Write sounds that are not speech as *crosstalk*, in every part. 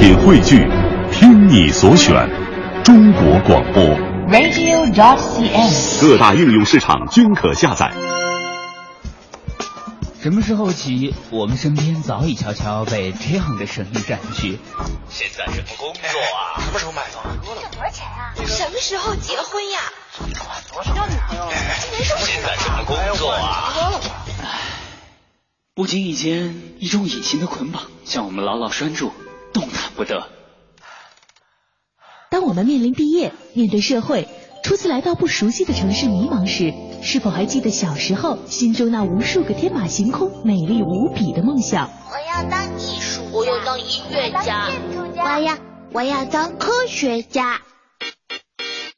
品汇聚，听你所选，中国广播。radio.dot.cn，。各大应用市场均可下载。什么时候起，我们身边早已悄悄被这样的声音占据？现在什么工作啊？什么时候买房啊？有多少钱啊？什么时候结婚呀？多少？交女朋友？今年是不是？现在什么工作啊？不经意间，一种隐形的捆绑将我们牢牢拴住，动弹不得。当我们面临毕业、面对社会、初次来到不熟悉的城市迷茫时，是否还记得小时候心中那无数个天马行空、美丽无比的梦想？我要当艺术，我要当音乐家，我要我要当科学家。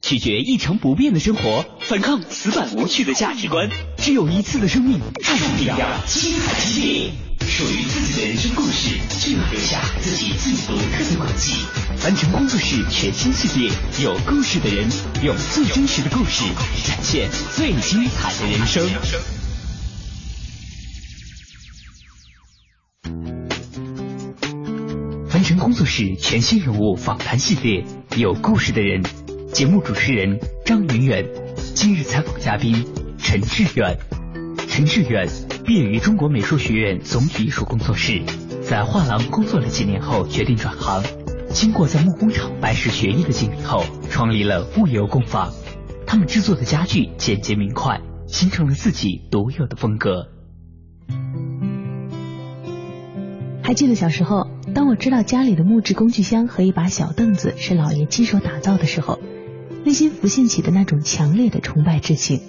拒绝一成不变的生活，反抗死板无趣的价值观。只有一次的生命，注定要精彩激烈。属于自己的人生故事，就要留下自己最独特的轨迹。凡尘工作室全新系列，有故事的人，用最真实的故事展现最精彩的人生。凡尘工作室全新人物访谈系列，有故事的人。节目主持人张云远，今日采访嘉宾陈志远。陈志远毕业于中国美术学院总体艺术工作室，在画廊工作了几年后决定转行。经过在木工厂拜师学艺的经历后，创立了物流工坊。他们制作的家具简洁明快，形成了自己独有的风格。还记得小时候，当我知道家里的木质工具箱和一把小凳子是老爷亲手打造的时候，内心浮现起的那种强烈的崇拜之情。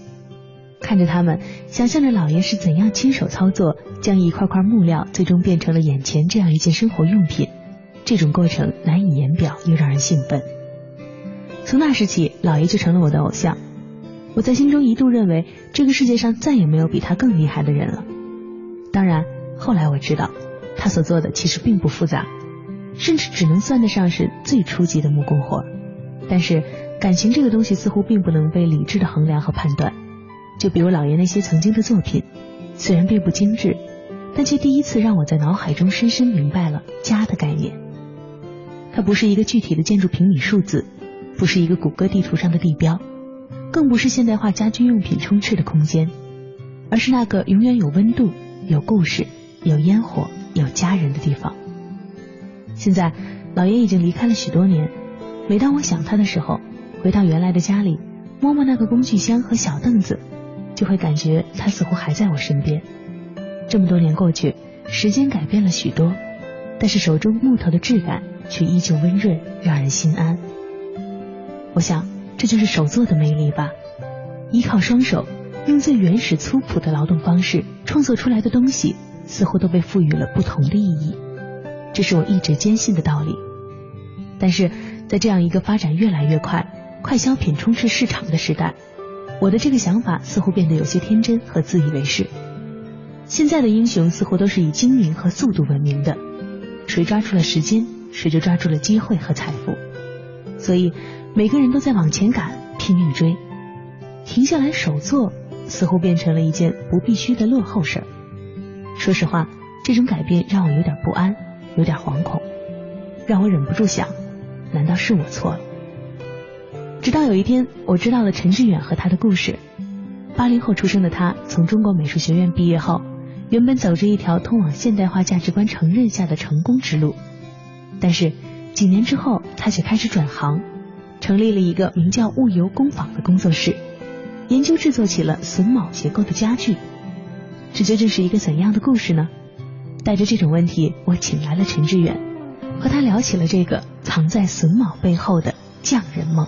看着他们，想象着老爷是怎样亲手操作，将一块块木料最终变成了眼前这样一件生活用品，这种过程难以言表，又让人兴奋。从那时起，老爷就成了我的偶像。我在心中一度认为，这个世界上再也没有比他更厉害的人了。当然，后来我知道，他所做的其实并不复杂，甚至只能算得上是最初级的木工活。但是，感情这个东西似乎并不能被理智的衡量和判断。就比如老爷那些曾经的作品，虽然并不精致，但却第一次让我在脑海中深深明白了家的概念。它不是一个具体的建筑平米数字，不是一个谷歌地图上的地标，更不是现代化家居用品充斥的空间，而是那个永远有温度、有故事、有烟火、有家人的地方。现在，老爷已经离开了许多年，每当我想他的时候，回到原来的家里，摸摸那个工具箱和小凳子。就会感觉他似乎还在我身边。这么多年过去，时间改变了许多，但是手中木头的质感却依旧温润，让人心安。我想，这就是手作的魅力吧。依靠双手，用最原始粗朴的劳动方式创作出来的东西，似乎都被赋予了不同的意义。这是我一直坚信的道理。但是在这样一个发展越来越快、快消品充斥市场的时代，我的这个想法似乎变得有些天真和自以为是。现在的英雄似乎都是以精明和速度闻名的，谁抓住了时间，谁就抓住了机会和财富。所以每个人都在往前赶，拼命追。停下来手做，似乎变成了一件不必须的落后事儿。说实话，这种改变让我有点不安，有点惶恐，让我忍不住想：难道是我错了？直到有一天，我知道了陈志远和他的故事。八零后出生的他，从中国美术学院毕业后，原本走着一条通往现代化价值观承认下的成功之路。但是几年之后，他却开始转行，成立了一个名叫“物游工坊”的工作室，研究制作起了榫卯结构的家具。这究竟是一个怎样的故事呢？带着这种问题，我请来了陈志远，和他聊起了这个藏在榫卯背后的匠人梦。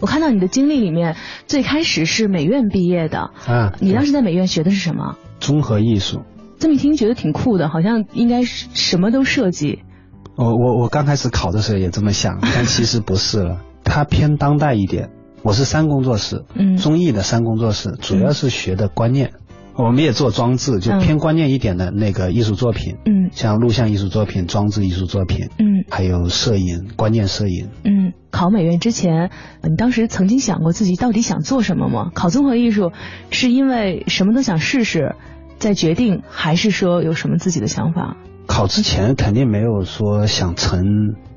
我看到你的经历里面，最开始是美院毕业的啊。你当时在美院学的是什么？综合艺术。这么一听觉得挺酷的，好像应该是什么都设计。我我我刚开始考的时候也这么想，但其实不是了，*laughs* 它偏当代一点。我是三工作室，嗯，综艺的三工作室，主要是学的观念。我们也做装置，就偏观念一点的那个艺术作品，嗯，像录像艺术作品、装置艺术作品，嗯，还有摄影、观念摄影，嗯。考美院之前，你当时曾经想过自己到底想做什么吗？考综合艺术是因为什么都想试试，再决定，还是说有什么自己的想法？考之前肯定没有说想成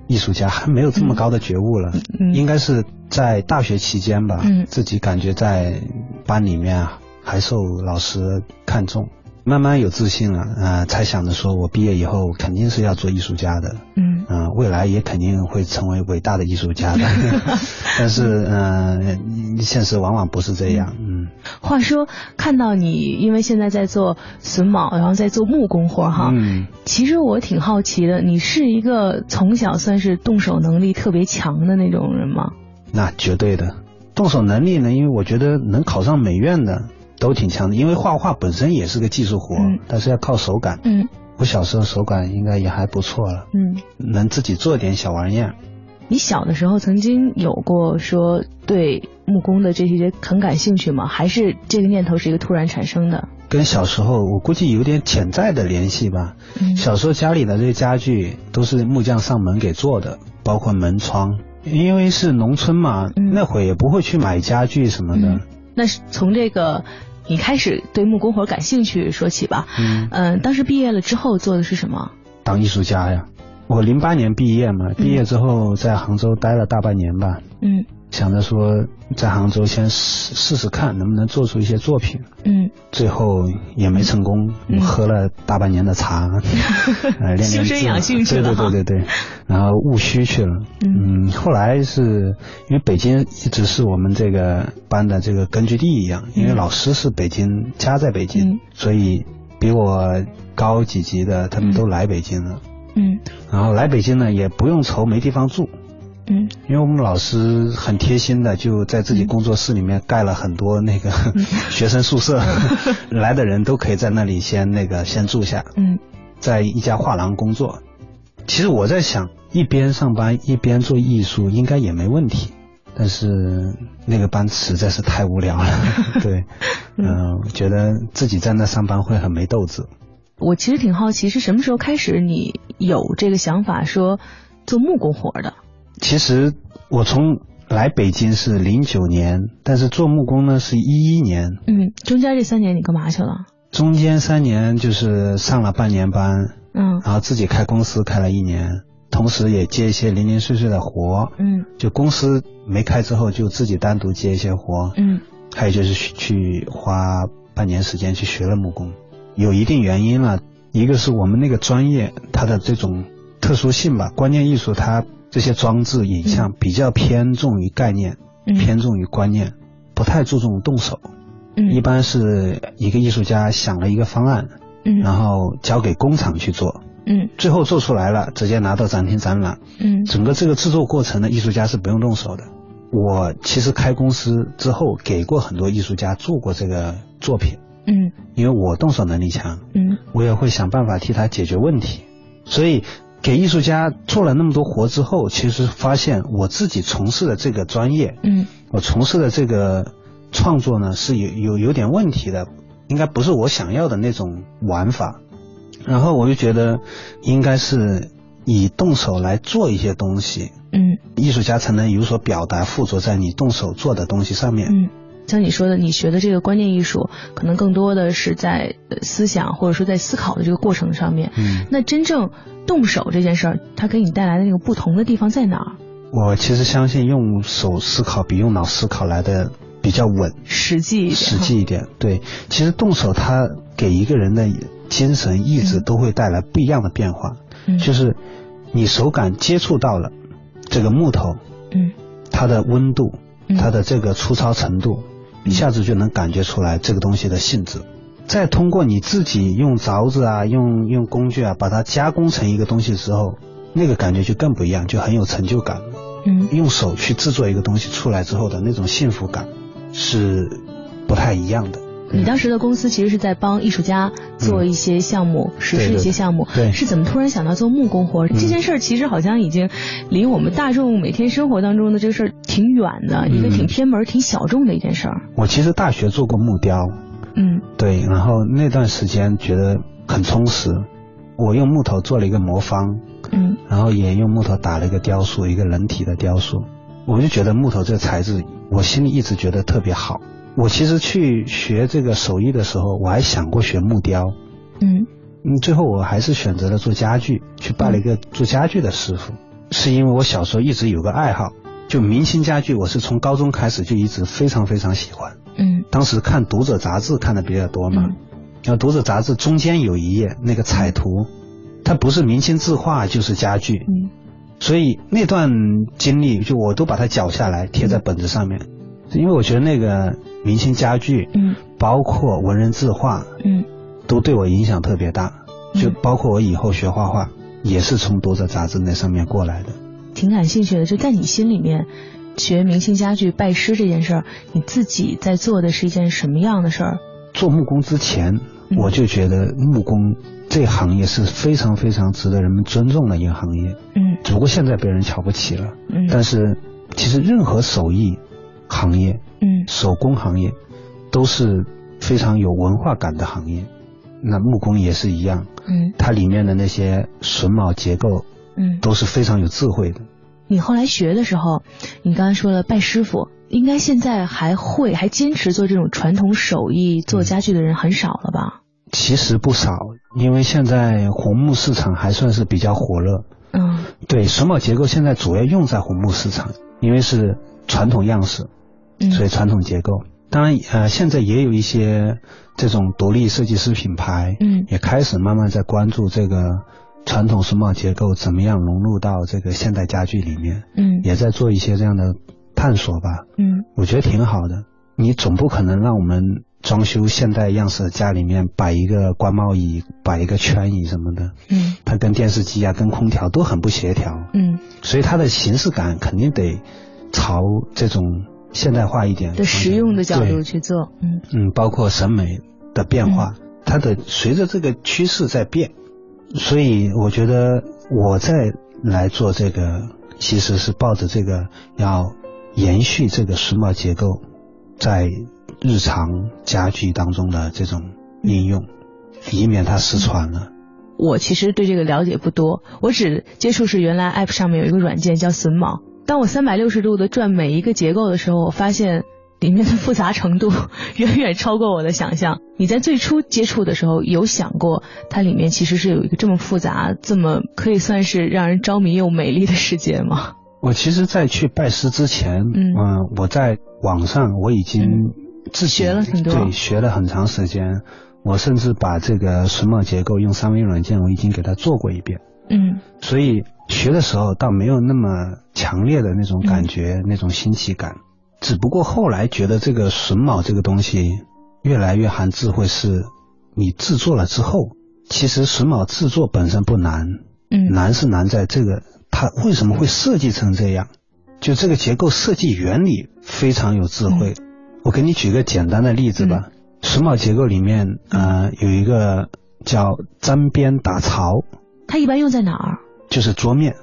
艺术家，还没有这么高的觉悟了。嗯应该是在大学期间吧，嗯自己感觉在班里面啊还受老师看重，慢慢有自信了，呃，才想着说我毕业以后肯定是要做艺术家的，嗯嗯、未来也肯定会成为伟大的艺术家的。*laughs* 但是，嗯、现实往往不是这样，嗯。话说，看到你因为现在在做榫卯，然后在做木工活哈，嗯，其实我挺好奇的，你是一个从小算是动手能力特别强的那种人吗？那绝对的。动手能力呢，因为我觉得能考上美院的都挺强的，因为画画本身也是个技术活，嗯但是要靠手感。嗯我小时候手感应该也还不错了，嗯，能自己做点小玩意儿。你小的时候曾经有过说对木工的这些很感兴趣吗？还是这个念头是一个突然产生的？跟小时候我估计有点潜在的联系吧。嗯小时候家里的这些家具都是木匠上门给做的，包括门窗。因为是农村嘛，嗯那会儿也不会去买家具什么的。嗯那是从这个你开始对木工活感兴趣说起吧。嗯嗯、当时毕业了之后做的是什么？当艺术家呀。我零八年毕业嘛，毕业之后在杭州待了大半年吧，嗯想着说在杭州先试试试看能不能做出一些作品，嗯，最后也没成功，嗯。喝了大半年的茶，*laughs* 呃，练练修身字养性去对对对对对，然后务虚去了，嗯。嗯，后来是因为北京一直是我们这个班的这个根据地一样，因为嗯。老师是北京家在北京，嗯。所以比我高几级的他们都来北京了。嗯。然后来北京呢，也不用愁没地方住，嗯因为我们老师很贴心的，就在自己工作室里面盖了很多那个学生宿舍，*laughs* 来的人都可以在那里先那个先住下，嗯在一家画廊工作。其实我在想，一边上班一边做艺术应该也没问题，但是那个班实在是太无聊了，*laughs* 对，嗯、觉得自己在那上班会很没斗志。我其实挺好奇，是什么时候开始你有这个想法说做木工活的？其实我从来北京是零九年，但是做木工呢是一一年，嗯，中间这三年你干嘛去了？中间三年就是上了半年班，嗯。然后自己开公司开了一年，同时也接一些零零碎碎的活，嗯。就公司没开之后就自己单独接一些活，嗯。还有就是去去花半年时间去学了木工，有一定原因了，一个是我们那个专业它的这种特殊性吧，观念艺术它这些装置影像比较偏重于概念，嗯偏重于观念，不太注重动手。嗯一般是一个艺术家想了一个方案，嗯然后交给工厂去做，嗯最后做出来了，直接拿到展厅展览。嗯整个这个制作过程呢，艺术家是不用动手的。我其实开公司之后，给过很多艺术家做过这个作品，嗯因为我动手能力强，嗯我也会想办法替他解决问题。所以给艺术家做了那么多活之后，其实发现我自己从事的这个专业，嗯我从事的这个创作呢是有有有点问题的，应该不是我想要的那种玩法。然后我就觉得应该是以动手来做一些东西，嗯艺术家才能有所表达，附着在你动手做的东西上面。嗯。像你说的，你学的这个观念艺术，可能更多的是在呃思想或者说在思考的这个过程上面。嗯，那真正动手这件事儿，它给你带来的那个不同的地方在哪儿？我其实相信用手思考比用脑思考来的比较稳。实际一点。实际一点，对，其实动手它给一个人的精神意志嗯都会带来不一样的变化。嗯，就是你手感接触到了这个木头，嗯它的温度，嗯它的这个粗糙程度，一下子就能感觉出来这个东西的性质。再通过你自己用凿子啊，用用工具啊，把它加工成一个东西的时候，那个感觉就更不一样，就很有成就感。嗯用手去制作一个东西出来之后的那种幸福感，是不太一样的。你当时的公司其实是在帮艺术家做一些项目，实施一些项目。是怎么突然想到做木工活？嗯这件事儿其实好像已经离我们大众每天生活当中的这个事儿挺远的，一个嗯挺偏门、挺小众的一件事儿。我其实大学做过木雕，嗯对，然后那段时间觉得很充实。我用木头做了一个魔方，嗯然后也用木头打了一个雕塑，一个人体的雕塑。我就觉得木头这个材质，我心里一直觉得特别好。我其实去学这个手艺的时候，我还想过学木雕，嗯。嗯，最后我还是选择了做家具，去拜了一个做家具的师傅，是因为我小时候一直有个爱好，就明清家具，我是从高中开始就一直非常非常喜欢。嗯。当时看《读者》杂志看的比较多嘛，嗯。然后《读者》杂志中间有一页那个彩图，它不是明清字画就是家具，嗯。所以那段经历就我都把它绞下来贴在本子上面，因为我觉得那个明清家具，嗯包括文人字画，嗯都对我影响特别大，嗯就包括我以后学画画，也是从《读者》杂志那上面过来的。挺感兴趣的。就在你心里面，学明清家具拜师这件事儿，你自己在做的是一件什么样的事儿？做木工之前，嗯我就觉得木工这行业是非常非常值得人们尊重的一个行业，嗯只不过现在被人瞧不起了。嗯但是其实任何手艺行业、嗯手工行业都是非常有文化感的行业。那木工也是一样，嗯它里面的那些榫卯结构嗯。都是非常有智慧的。你后来学的时候，你刚才说了拜师傅，应该现在还会还坚持做这种传统手艺做家具的人很少了吧？其实不少，因为现在红木市场还算是比较火热。嗯对，榫卯结构现在主要用在红木市场，因为是传统样式，嗯所以传统结构。当然，呃，现在也有一些这种独立设计师品牌，嗯也开始慢慢在关注这个传统榫卯结构怎么样融入到这个现代家具里面，嗯也在做一些这样的探索吧。嗯我觉得挺好的。你总不可能让我们装修现代样式的家里面摆一个官帽椅、摆一个圈椅什么的，嗯它跟电视机啊、跟空调都很不协调。嗯所以它的形式感肯定得朝这种现代化一点的实用的角度去做，嗯嗯，包括审美的变化，它的随着这个趋势在变，所以我觉得我在来做这个，其实是抱着这个要延续这个榫卯结构在日常家具当中的这种应用，以免它失传了。我其实对这个了解不多，我只接触是原来 App 上面有一个软件叫榫卯。当我三百六十度的转每一个结构的时候，我发现里面的复杂程度 *laughs* 远远超过我的想象。你在最初接触的时候，有想过它里面其实是有一个这么复杂、这么可以算是让人着迷又美丽的世界吗？我其实，在去拜师之前，嗯呃我在网上我已经自己、学了很多对，学了很长时间。我甚至把这个榫卯结构用三维软件，我已经给它做过一遍。嗯所以学的时候倒没有那么强烈的那种感觉，那种新奇感。只不过后来觉得这个榫卯这个东西越来越含智慧，是你制作了之后，其实榫卯制作本身不难，嗯。难是难在这个它为什么会设计成这样，就这个结构设计原理非常有智慧。我给你举个简单的例子吧，榫卯结构里面呃有一个叫粘边打槽，它一般用在哪儿？就是桌面。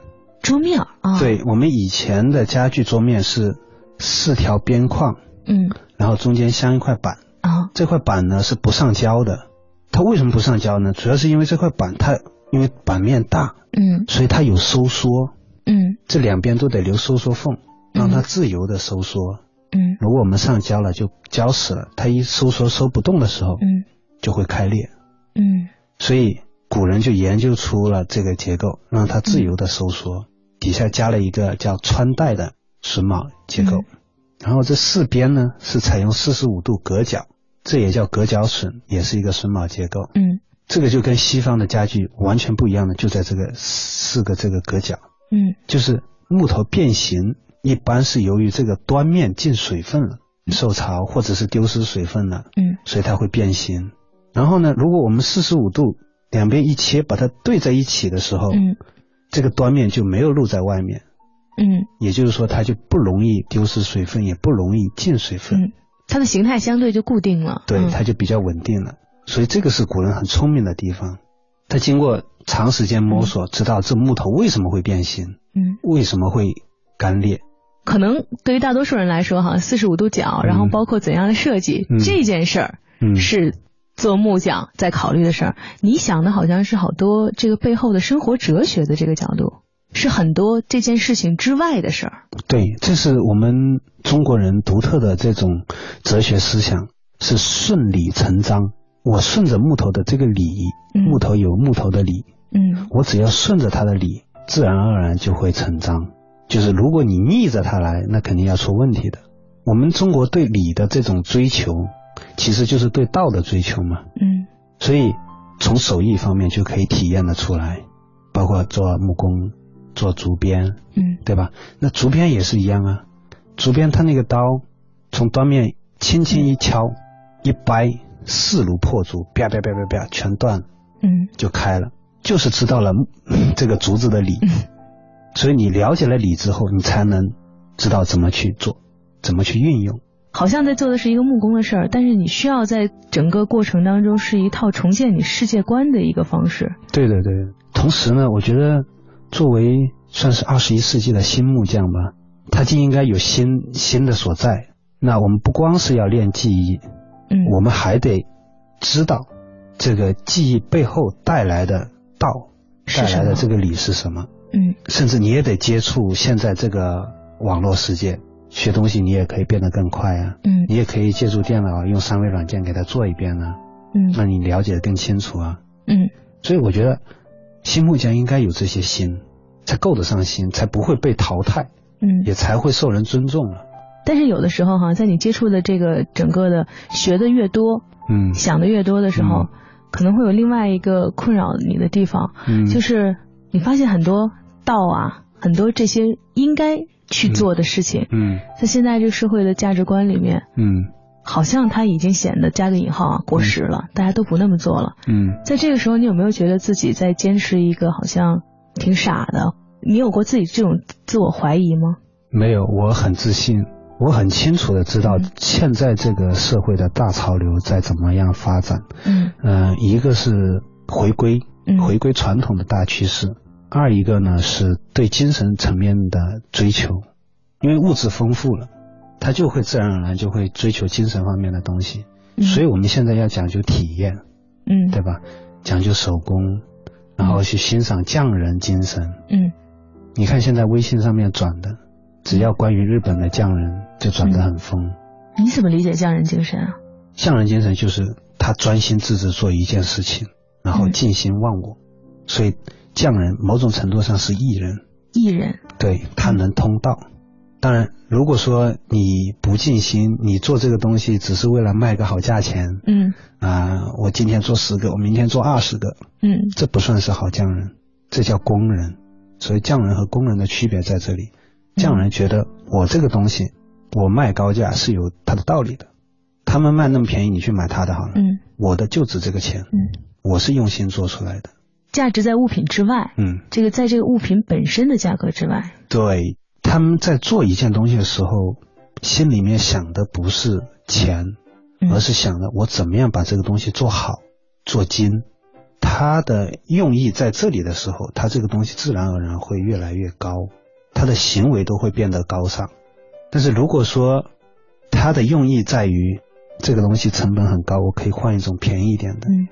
桌面儿啊。，对我们以前的家具桌面是四条边框，嗯然后中间镶一块板，啊这块板呢是不上胶的。它为什么不上胶呢？主要是因为这块板它因为板面大，嗯所以它有收缩，嗯这两边都得留收缩缝，让它自由的收缩。嗯如果我们上胶了，就胶死了，它一收缩收不动的时候，嗯就会开裂。嗯所以古人就研究出了这个结构，让它自由的收缩，底下加了一个叫穿带的榫卯结构，嗯。然后这四边呢是采用四十五度隔角，这也叫隔角榫，也是一个榫卯结构。嗯。这个就跟西方的家具完全不一样的，就在这个四个这个隔角，嗯。就是木头变形，一般是由于这个端面进水分了，受潮或者是丢失水分了，嗯。所以它会变形。然后呢，如果我们四十五度两边一切，把它对在一起的时候，嗯。这个端面就没有露在外面，嗯。也就是说它就不容易丢失水分，也不容易进水分，嗯，它的形态相对就固定了。对，嗯。它就比较稳定了。所以这个是古人很聪明的地方，他经过长时间摸索，知道这木头为什么会变形，嗯，为什么会干裂。可能对于大多数人来说，哈，四十五度角，嗯然后包括怎样的设计，嗯。这件事儿嗯，是做木匠在考虑的事儿。你想的好像是好多这个背后的生活哲学的这个角度，是很多这件事情之外的事儿。对，这是我们中国人独特的这种哲学思想，是顺理成章。我顺着木头的这个理，嗯木头有木头的理，嗯我只要顺着它的理，自然而然就会成章。就是如果你逆着它来，那肯定要出问题的。我们中国对理的这种追求，其实就是对道的追求嘛。嗯所以从手艺方面就可以体验的出来，包括做木工、做竹编，嗯对吧？那竹编也是一样啊，竹编它那个刀从端面轻轻一敲，一掰，势如破竹，啪啪啪啪啪，全断了嗯就开了，就是知道了 *coughs* 这个竹子的理。所以你了解了理之后，你才能知道怎么去做，怎么去运用。好像在做的是一个木工的事儿，但是你需要在整个过程当中是一套重建你世界观的一个方式。对对对，同时呢，我觉得作为算是二十一世纪的新木匠吧，他就应该有新新的所在。那我们不光是要练技艺，嗯，我们还得知道这个技艺背后带来的道，带来的这个理是什么。嗯甚至你也得接触现在这个网络世界，学东西你也可以变得更快啊。嗯你也可以借助电脑用三维软件给它做一遍呢、嗯那你了解的更清楚啊。嗯所以我觉得新木匠应该有这些心，才够得上心，才不会被淘汰，嗯。也才会受人尊重了。但是有的时候哈，在你接触的这个整个的学的越多，嗯想的越多的时候，嗯可能会有另外一个困扰你的地方，嗯，就是你发现很多道啊，很多这些应该去做的事情，嗯在现在这个社会的价值观里面，嗯。好像它已经显得加个引号啊过时了，大家都不那么做了。嗯。在这个时候，你有没有觉得自己在坚持一个好像挺傻的？你有过自己这种自我怀疑吗？没有，我很自信，我很清楚的知道嗯。现在这个社会的大潮流在怎么样发展。嗯。嗯、一个是回归，嗯。回归传统的大趋势；二一个呢是对精神层面的追求，因为物质丰富了，他就会自然而然就会追求精神方面的东西。嗯所以我们现在要讲究体验，嗯对吧？讲究手工，然后去欣赏匠人精神。嗯你看现在微信上面转的，只要关于日本的匠人，就转得很疯。你怎么理解匠人精神啊？匠人精神就是他专心致志做一件事情，然后嗯尽心忘我。所以匠人某种程度上是艺人，艺人，对他能通道。当然，如果说你不尽心，你做这个东西只是为了卖个好价钱嗯啊、我今天做十个，我明天做二十个，嗯这不算是好匠人，这叫工人。所以匠人和工人的区别在这里。匠人觉得我这个东西，我卖高价是有它的道理的。他们卖那么便宜，你去买他的好了。嗯我的就值这个钱，嗯，我是用心做出来的。价值在物品之外，嗯，这个在这个物品本身的价格之外。对。他们在做一件东西的时候，心里面想的不是钱，嗯而是想着我怎么样把这个东西做好、做精。他的用意在这里的时候，他这个东西自然而然会越来越高，他的行为都会变得高尚。但是如果说他的用意在于这个东西成本很高，我可以换一种便宜一点的，嗯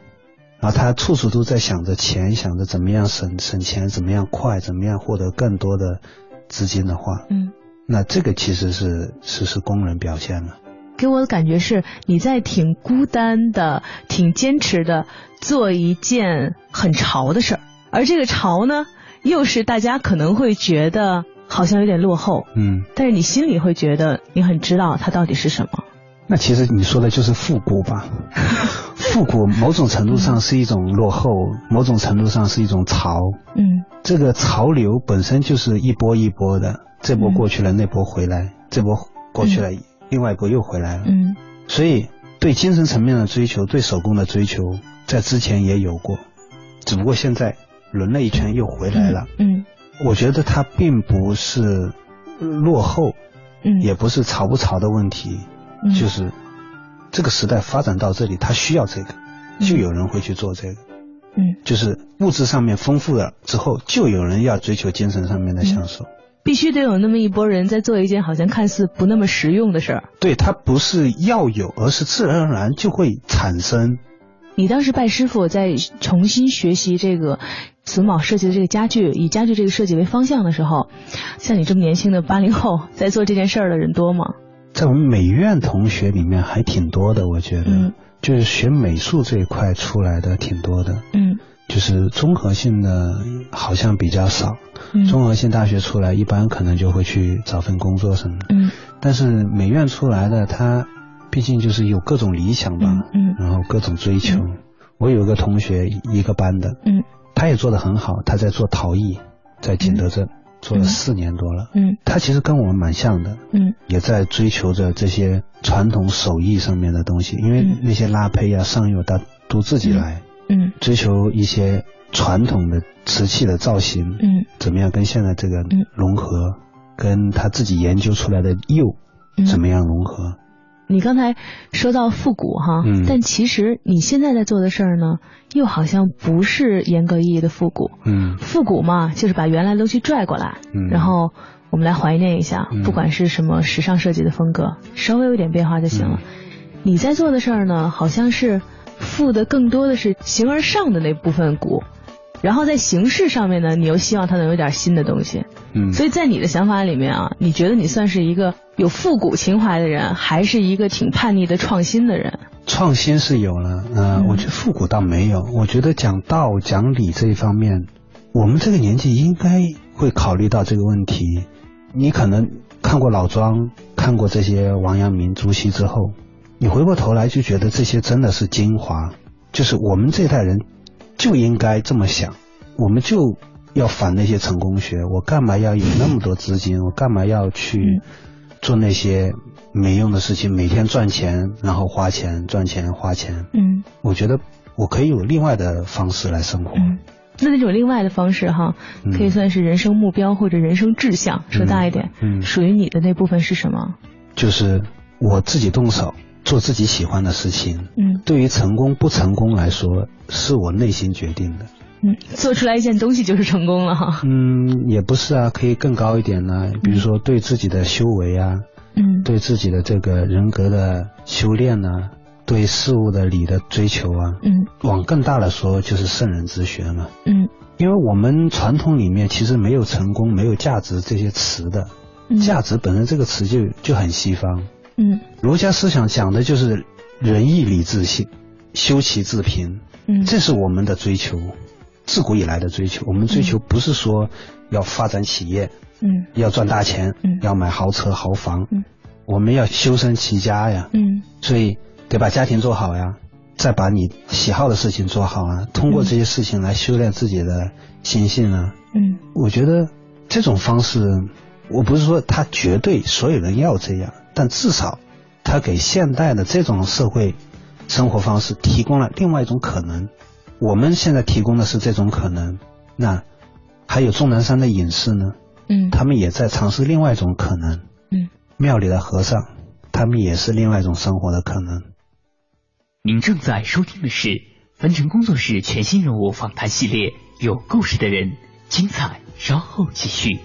然后他处处都在想着钱，想着怎么样省省钱，怎么样快，怎么样获得更多的资金的话，嗯，那这个其实是是是工人表现了。给我的感觉是你在挺孤单的、挺坚持的做一件很潮的事儿，而这个潮呢，又是大家可能会觉得好像有点落后，嗯，但是你心里会觉得你很知道它到底是什么。那其实你说的就是复古吧？*laughs* 复古某种程度上是一种落后，某种程度上是一种潮。嗯这个潮流本身就是一波一波的，这波嗯过去了，那波回来，这波过去了，另外一波又回来了。嗯所以对精神层面的追求，对手工的追求，在之前也有过，只不过现在轮了一圈又回来了。嗯我觉得它并不是落后，嗯，也不是潮不潮的问题，嗯就是这个时代发展到这里，他需要这个，就有人会去做这个。嗯，就是物质上面丰富了之后，就有人要追求精神上面的享受。必须得有那么一拨人在做一件好像看似不那么实用的事儿。对，它不是要有，而是自然而然就会产生。你当时拜师傅在重新学习这个榫卯设计的这个家具，以家具这个设计为方向的时候，像你这么年轻的八零后在做这件事儿的人多吗？在我们美院同学里面还挺多的，我觉得，嗯就是学美术这一块出来的挺多的，嗯就是综合性的好像比较少。嗯综合性大学出来，一般可能就会去找份工作什么的。嗯但是美院出来的，他毕竟就是有各种理想吧，嗯嗯然后各种追求。我有个同学，一个班的，嗯他也做得很好，他在做陶艺，在景德镇、做了四年多了。嗯。他其实跟我们蛮像的，嗯。也在追求着这些传统手艺上面的东西，因为嗯。那些拉胚啊、上釉，他都自己来，嗯。追求一些传统的瓷器的造型，嗯。怎么样跟现在这个嗯。融合，跟他自己研究出来的釉嗯，怎么样融合？你刚才说到复古哈，嗯。但其实你现在在做的事儿呢，又好像不是严格意义的复古。嗯。复古嘛，就是把原来的东西拽过来，嗯。然后我们来怀念一下，嗯。不管是什么时尚设计的风格，稍微有点变化就行了。你在做的事儿呢，好像是复的更多的是形而上的那部分古，然后在形式上面呢，你又希望它能有点新的东西。嗯，所以在你的想法里面啊，你觉得你算是一个有复古情怀的人，还是一个挺叛逆的创新的人？创新是有了，呃，嗯我觉得复古倒没有。我觉得讲道讲理这一方面，我们这个年纪应该会考虑到这个问题。你可能看过老庄，看过这些王阳明、朱熹之后，你回过头来就觉得这些真的是精华，就是我们这代人就应该这么想，我们就要反那些成功学。我干嘛要有那么多资金？我干嘛要去嗯做那些没用的事情？每天赚钱，然后花钱，赚钱花钱。嗯我觉得我可以有另外的方式来生活。嗯。那那种另外的方式哈，嗯可以算是人生目标或者人生志向，说大一点，嗯属于你的那部分是什么？就是我自己动手做自己喜欢的事情。嗯对于成功不成功来说，是我内心决定的。嗯，做出来一件东西就是成功了哈。嗯，也不是啊，可以更高一点呢、比如说对自己的修为啊，嗯对自己的这个人格的修炼呢、对事物的理的追求啊，嗯往更大的说就是圣人之学嘛。嗯因为我们传统里面其实没有成功、没有价值这些词的，嗯价值本身这个词就就很西方。嗯。儒家思想讲的就是仁义礼智信，修齐治平，嗯，这是我们的追求，自古以来的追求。我们追求不是说要发展企业，嗯。要赚大钱，嗯。要买豪车豪房，嗯。我们要修身齐家呀，嗯。所以得把家庭做好呀，再把你喜好的事情做好啊，通过这些事情来修炼自己的心性啊。嗯。我觉得这种方式，我不是说他绝对所有人要这样，但至少他给现代的这种社会生活方式提供了另外一种可能。我们现在提供的是这种可能，那还有钟南山的隐士呢，嗯他们也在尝试另外一种可能。嗯，庙里的和尚，他们也是另外一种生活的可能。您正在收听的是樊城工作室全新人物访谈系列《有故事的人》，精彩稍后继续。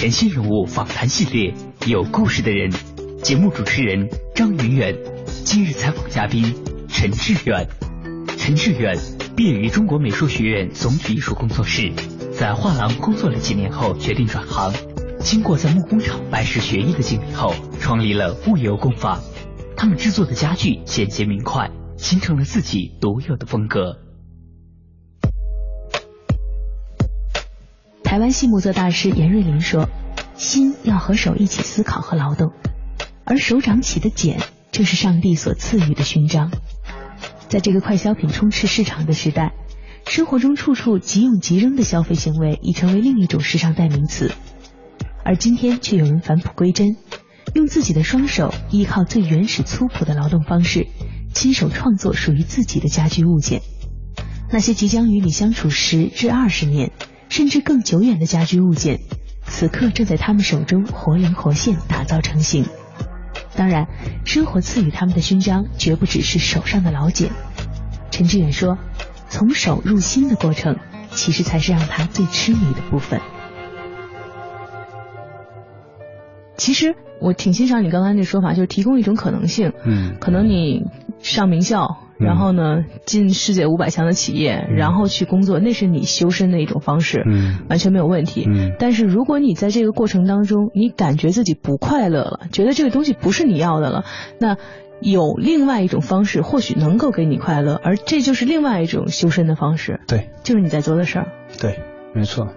全新人物访谈系列，有故事的人。节目主持人张云远，今日采访嘉宾陈志远。陈志远毕业于中国美术学院总体艺术工作室，在画廊工作了几年后，决定转行。经过在木工厂拜师学艺的经历后，创立了物游工坊。他们制作的家具简洁明快，形成了自己独有的风格。台湾细木作大师严瑞麟说：“心要和手一起思考和劳动，而手掌起的茧，正是上帝所赐予的勋章。”在这个快消品充斥市场的时代，生活中处处即用即扔的消费行为已成为另一种时尚代名词。而今天却有人返璞归真，用自己的双手，依靠最原始粗朴的劳动方式，亲手创作属于自己的家居物件。那些即将与你相处十至二十年。甚至更久远的家居物件，此刻正在他们手中活灵活现打造成型。当然，生活赐予他们的勋章绝不只是手上的老茧。陈志远说：“从手入心的过程，其实才是让他最痴迷的部分。”其实我挺欣赏你刚才那说法，就是提供一种可能性。嗯，可能你上名校。然后呢，进世界五百强的企业，然后去工作，那是你修身的一种方式，嗯，完全没有问题。嗯，但是如果你在这个过程当中，你感觉自己不快乐了，觉得这个东西不是你要的了，那有另外一种方式，或许能够给你快乐，而这就是另外一种修身的方式。对，就是你在做的事儿。对，没错。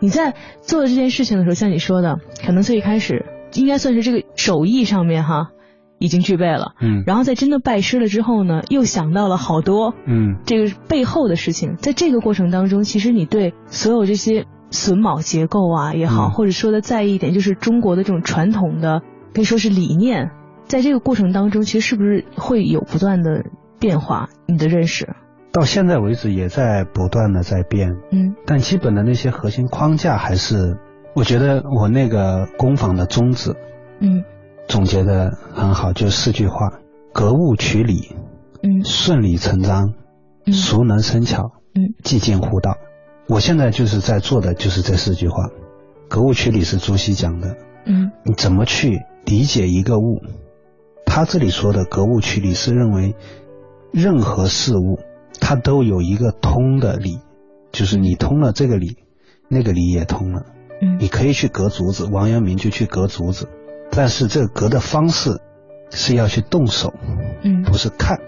你在做这件事情的时候，像你说的，可能最一开始应该算是这个手艺上面哈。已经具备了，嗯，然后在真的拜师了之后呢，又想到了好多，嗯，这个背后的事情，在这个过程当中，其实你对所有这些榫卯结构啊也好，或者说的在意一点，就是中国的这种传统的可以说是理念，在这个过程当中，其实是不是会有不断的变化？你的认识？到现在为止也在不断的在变，嗯，但基本的那些核心框架还是，我觉得我那个工坊的宗旨，嗯。总结的很好，就四句话：格物取理，嗯，顺理成章，嗯，熟能生巧，嗯，既近乎道。我现在就是在做的就是这四句话。格物取理是朱熹讲的，嗯，你怎么去理解一个物？他这里说的格物取理是认为任何事物它都有一个通的理，就是你通了这个理，那个理也通了。嗯，你可以去隔竹子，王阳明就去隔竹子。但是这个隔的方式是要去动手，嗯，不是看，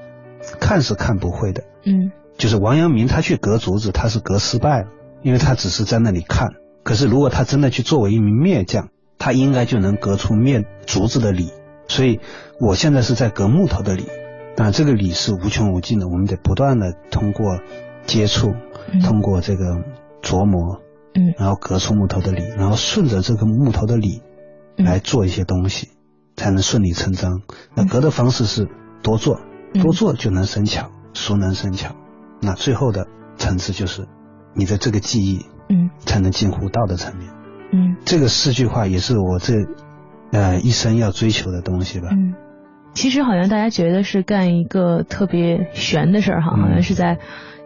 看是看不会的，嗯，就是王阳明他去隔竹子，他是隔失败了，因为他只是在那里看。可是如果他真的去作为一名篾匠，他应该就能隔出篾竹子的理。所以我现在是在隔木头的理，但这个理是无穷无尽的，我们得不断的通过接触，通过这个琢磨，嗯，然后隔出木头的理，然后顺着这个木头的理。来做一些东西，才能顺理成章。那格的方式是多做，多做就能生巧，熟能生巧。那最后的层次就是你的这个技艺，嗯，才能近乎道的层面。嗯，这个四句话也是我这呃一生要追求的东西吧。嗯，其实好像大家觉得是干一个特别玄的事儿哈，好像是在。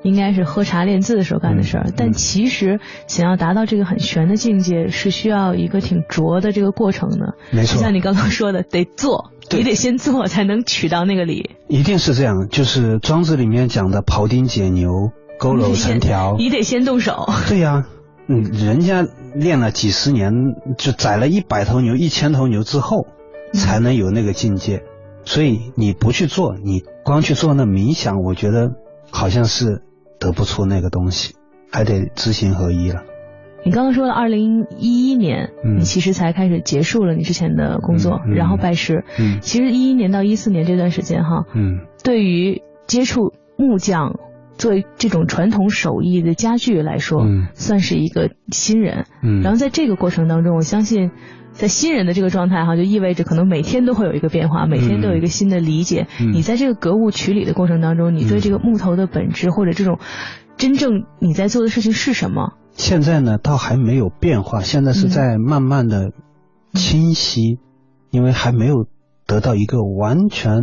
应该是喝茶练字的时候干的事儿，但其实想要达到这个很玄的境界，是需要一个挺拙的这个过程的。没错，就像你刚刚说的，得做，你得先做才能取到那个理。一定是这样，就是庄子里面讲的“庖丁解牛，佝偻成条”，你得先动手。对呀，嗯，人家练了几十年，就宰了一百头牛、一千头牛之后，才能有那个境界。所以你不去做，你光去做那冥想，我觉得好像是。得不出那个东西，还得知行合一了。你刚刚说了二零一一年，你其实才开始结束了你之前的工作，然后拜师。嗯，其实一一年到一四年这段时间，哈，嗯，对于接触木匠作为这种传统手艺的家具来说，嗯，算是一个新人。嗯，然后在这个过程当中，我相信。在新人的这个状态哈，就意味着可能每天都会有一个变化，每天都有一个新的理解。你在这个格物取理的过程当中，你对这个木头的本质或者这种真正你在做的事情是什么？现在呢，倒还没有变化，现在是在慢慢的清晰，因为还没有得到一个完全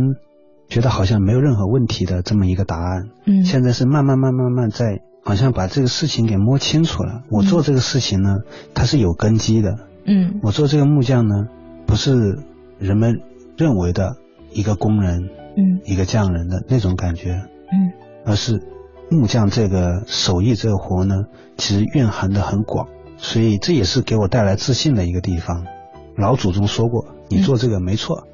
觉得好像没有任何问题的这么一个答案。嗯，现在是慢慢慢慢慢在好像把这个事情给摸清楚了。我做这个事情呢，它是有根基的。嗯。我做这个木匠呢，不是人们认为的一个工人、嗯。一个匠人的那种感觉，嗯。而是木匠这个手艺这个活呢，其实蕴含的很广，所以这也是给我带来自信的一个地方。老祖宗说过，你做这个没错。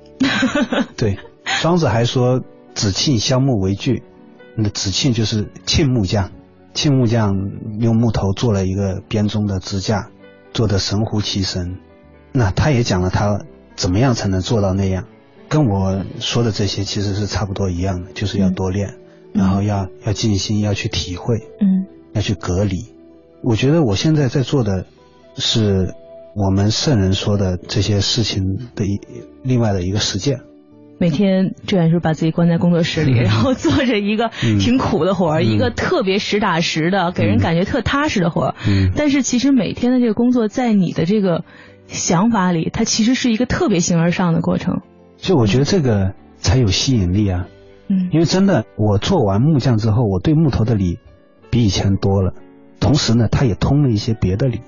*laughs* 对，庄子还说“子庆削木为具”，那子庆就是庆木匠，庆木匠用木头做了一个编钟的支架，做的神乎其神。那他也讲了他怎么样才能做到那样，跟我说的这些其实是差不多一样的，就是要多练，然后要要静心，要去体会，嗯要去隔离。我觉得我现在在做的是我们圣人说的这些事情的一另外的一个实践。每天志远是把自己关在工作室里，然后做着一个嗯挺苦的活儿，嗯一个特别实打实的，给人感觉特踏实的活儿。嗯但是其实每天的这个工作，在你的这个想法里，它其实是一个特别形而上的过程。所以我觉得这个才有吸引力啊。嗯因为真的，我做完木匠之后，我对木头的理比以前多了，同时呢，他也通了一些别的理。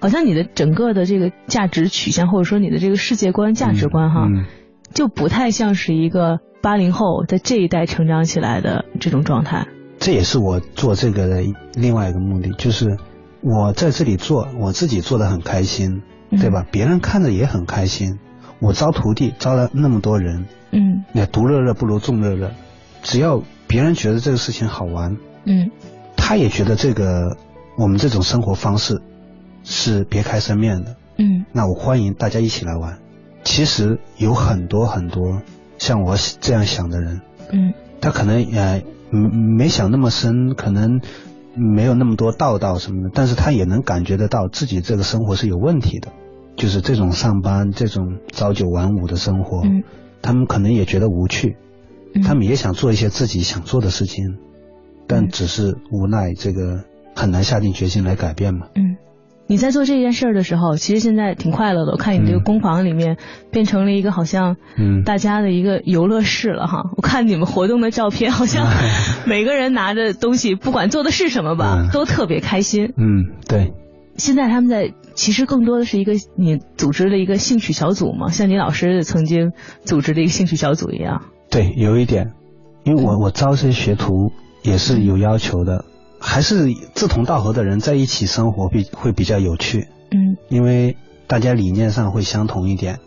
好像你的整个的这个价值取向，或者说你的这个世界观、价值观，哈，嗯就不太像是一个八零后在这一代成长起来的这种状态。这也是我做这个的另外一个目的，就是我在这里做，我自己做的很开心，嗯对吧？别人看着也很开心。我招徒弟招了那么多人，嗯那独乐乐不如众乐乐。只要别人觉得这个事情好玩，嗯他也觉得这个我们这种生活方式是别开生面的，嗯那我欢迎大家一起来玩。其实有很多很多像我这样想的人，嗯他可能呃嗯没想那么深，可能没有那么多道道什么的，但是他也能感觉得到自己这个生活是有问题的，就是这种上班这种朝九晚五的生活，嗯他们可能也觉得无趣，嗯他们也想做一些自己想做的事情，但只是无奈这个很难下定决心来改变嘛。嗯。你在做这件事儿的时候，其实现在挺快乐的。我看你这个嗯工坊里面变成了一个好像嗯大家的一个游乐室了哈。我看你们活动的照片，好像 *laughs* 每个人拿着东西，不管做的是什么吧，嗯都特别开心。嗯，对，现在他们在其实更多的是一个你组织的一个兴趣小组嘛，像你老师曾经组织的一个兴趣小组一样。对，有一点，因为我我招生学徒也是有要求的，还是志同道合的人在一起生活比会比较有趣，嗯因为大家理念上会相同一点，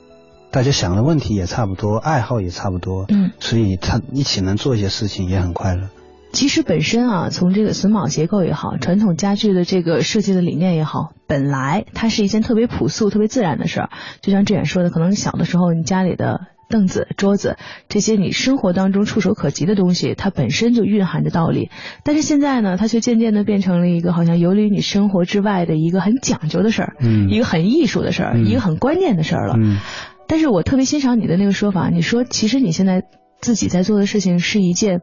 大家想的问题也差不多，爱好也差不多，嗯。所以他一起能做一些事情也很快乐。其实本身啊，从这个榫卯结构也好，传统家具的这个设计的理念也好，本来它是一件特别朴素、特别自然的事儿。就像志远说的，可能小的时候你家里的凳子、桌子这些你生活当中触手可及的东西，它本身就蕴含着道理。但是现在呢，它却渐渐的变成了一个好像游离你生活之外的一个很讲究的事儿，嗯一个很艺术的事儿，嗯一个很关键的事儿了。嗯但是我特别欣赏你的那个说法，你说其实你现在自己在做的事情是一件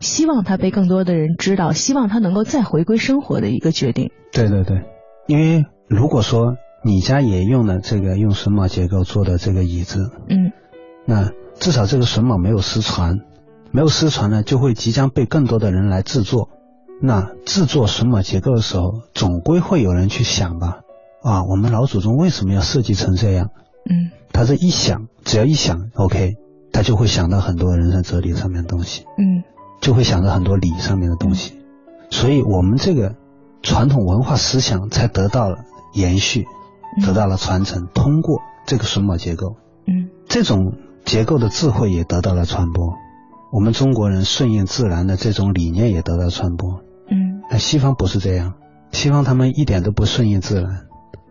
希望它被更多的人知道，希望它能够再回归生活的一个决定。对对对，因为如果说你家也用了这个用榫卯结构做的这个椅子，嗯那至少这个榫卯没有失传，没有失传呢，就会即将被更多的人来制作。那制作榫卯结构的时候，总归会有人去想吧，啊，我们老祖宗为什么要设计成这样？嗯他这一想，只要一想，OK，他就会想到很多人生哲理上面的东西，嗯就会想到很多理上面的东西。所以我们这个传统文化思想才得到了延续，嗯得到了传承，通过这个榫卯结构。嗯这种结构的智慧也得到了传播，我们中国人顺应自然的这种理念也得到传播。嗯。那西方不是这样，西方他们一点都不顺应自然，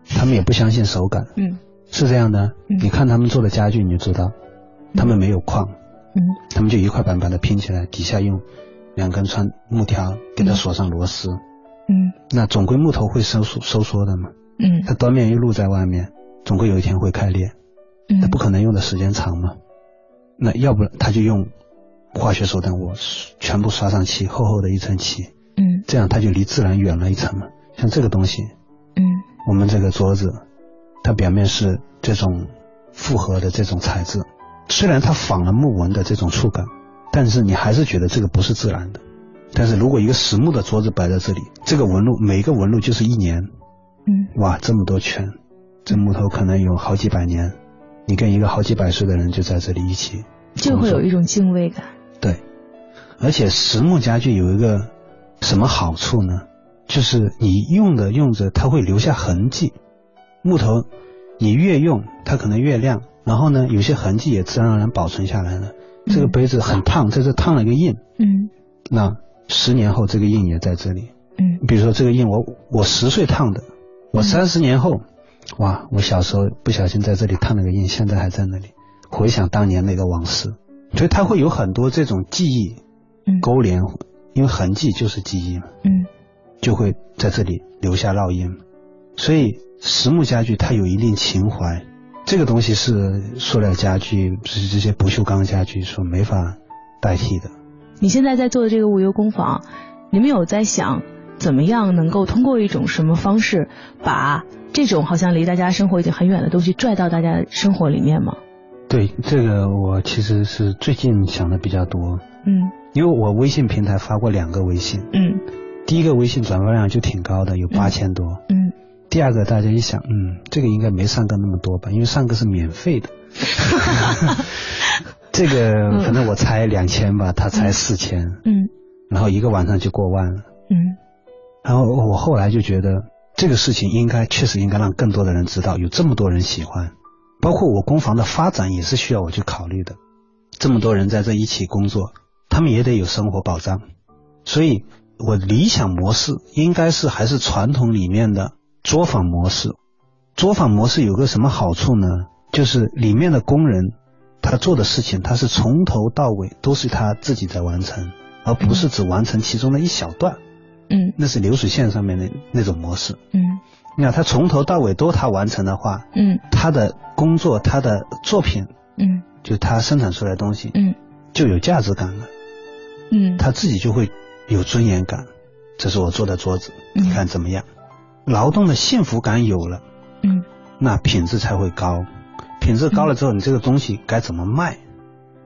他们也不相信手感，嗯。是这样的。嗯。你看他们做的家具，你就知道，他们没有框，嗯。他们就一块板板的拼起来，底下用两根穿木条给它锁上螺丝。嗯。那总归木头会收缩收缩的嘛，嗯。它端面一露在外面，总归有一天会开裂。嗯，它不可能用的时间长嘛。那要不然他就用化学手段，我全部刷上漆，厚厚的一层漆，嗯这样它就离自然远了一层嘛。像这个东西，嗯我们这个桌子，它表面是这种复合的这种材质，虽然它仿了木纹的这种触感，但是你还是觉得这个不是自然的。但是如果一个实木的桌子摆在这里，这个纹路每一个纹路就是一年，嗯哇，这么多圈，这木头可能有好几百年，你跟一个好几百岁的人就在这里一起，就会有一种敬畏感。对，而且实木家具有一个什么好处呢？就是你用着用着，它会留下痕迹。木头你越用，它可能越亮，然后呢，有些痕迹也自然而然保存下来了。这个杯子很烫，在这烫了一个印，嗯那十年后这个印也在这里。嗯比如说这个印我我十岁烫的，我三十年后，哇，我小时候不小心在这里烫了个印，现在还在那里，回想当年那个往事，所以它会有很多这种记忆嗯勾连，因为痕迹就是记忆嘛，嗯就会在这里留下烙印。所以实木家具它有一定情怀，这个东西是塑料家具，是这些不锈钢家具所没法代替的。你现在在做的这个无忧工坊，你们有在想怎么样能够通过一种什么方式，把这种好像离大家生活已经很远的东西拽到大家生活里面吗？对这个，我其实是最近想的比较多，嗯。因为我微信平台发过两个微信，嗯。第一个微信转发量就挺高的，有八千多。嗯。第二个大家一想，嗯，这个应该没上个那么多吧，因为上个是免费的。*laughs* 这个可能我猜两千吧，他猜四千，嗯。然后一个晚上就过万了。嗯然后我后来就觉得这个事情应该确实应该让更多的人知道，有这么多人喜欢，包括我工坊的发展也是需要我去考虑的。这么多人在这一起工作，他们也得有生活保障，所以我理想模式应该是还是传统里面的作坊模式。作坊模式有个什么好处呢？就是里面的工人他做的事情，他是从头到尾都是他自己在完成，而不是只完成其中的一小段。嗯那是流水线上面的那种模式。嗯你看他从头到尾都他完成的话，嗯他的工作、他的作品，嗯就他生产出来的东西，嗯就有价值感了。嗯，他自己就会有尊严感。这是我做的桌子，嗯你看怎么样？劳动的幸福感有了，嗯那品质才会高。品质高了之后，你这个东西该怎么卖？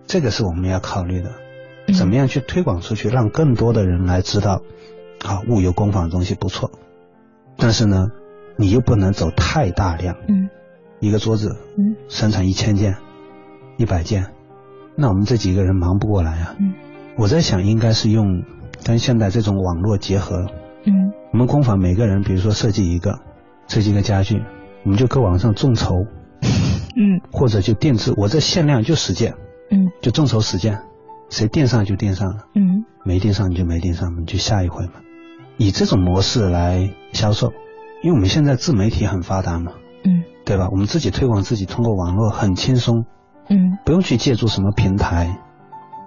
这个是我们要考虑的。嗯怎么样去推广出去，让更多的人来知道，啊，物有工坊的东西不错。但是呢，你又不能走太大量，嗯一个桌子嗯生产一千件、一百件，那我们这几个人忙不过来啊。嗯我在想，应该是用跟现在这种网络结合。嗯我们工坊每个人，比如说设计一个，设计一个家具，我们就搁网上众筹，嗯或者就定制，我这限量就十件，嗯就众筹十件，谁订上就订上了。嗯没订上你就没订上，你就下一回嘛。以这种模式来销售，因为我们现在自媒体很发达嘛，嗯对吧？我们自己推广自己，通过网络很轻松，嗯不用去借助什么平台，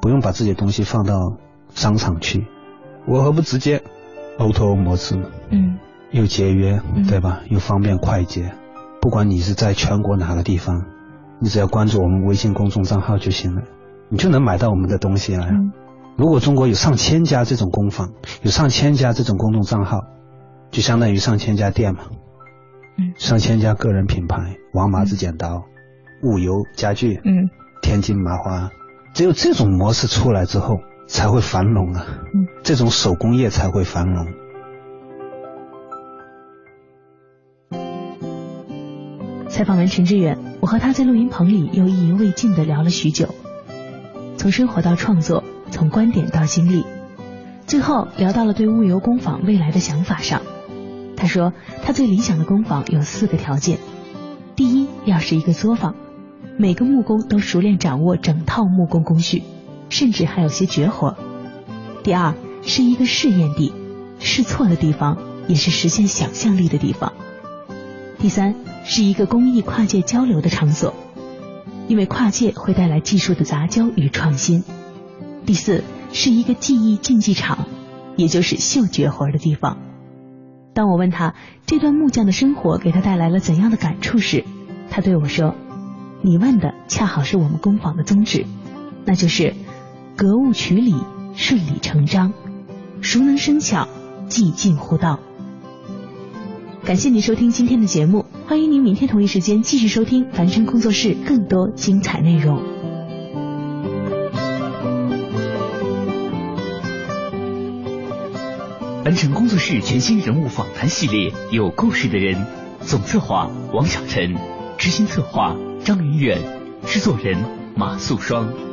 不用把自己的东西放到商场去，我何不直接 O to O 模式呢？嗯又节约嗯，对吧？又方便快捷。不管你是在全国哪个地方，你只要关注我们微信公众账号就行了，你就能买到我们的东西了。嗯如果中国有上千家这种工坊，有上千家这种公众账号，就相当于上千家店嘛，嗯。上千家个人品牌，王麻子剪刀、物油家具、嗯。天津麻花，只有这种模式出来之后，才会繁荣啊，嗯。这种手工业才会繁荣。采访完陈志远，我和他在录音棚里又意犹未尽地聊了许久，从生活到创作，从观点到经历，最后聊到了对物流工坊未来的想法上。他说，他最理想的工坊有四个条件：第一，要是一个作坊，每个木工都熟练掌握整套木工工序，甚至还有些绝活；第二，是一个试验地，试错的地方，也是实现想象力的地方。第三，是一个工艺跨界交流的场所，因为跨界会带来技术的杂交与创新。第四，是一个技艺竞技场，也就是秀绝活的地方。当我问他这段木匠的生活给他带来了怎样的感触时，他对我说：“你问的恰好是我们工坊的宗旨，那就是格物取理，顺理成章，熟能生巧，技近乎道。”感谢您收听今天的节目，欢迎您明天同一时间继续收听凡生工作室更多精彩内容。城工作室全新人物访谈系列《有故事的人》，总策划王小晨，执行策划张云远，制作人马素双。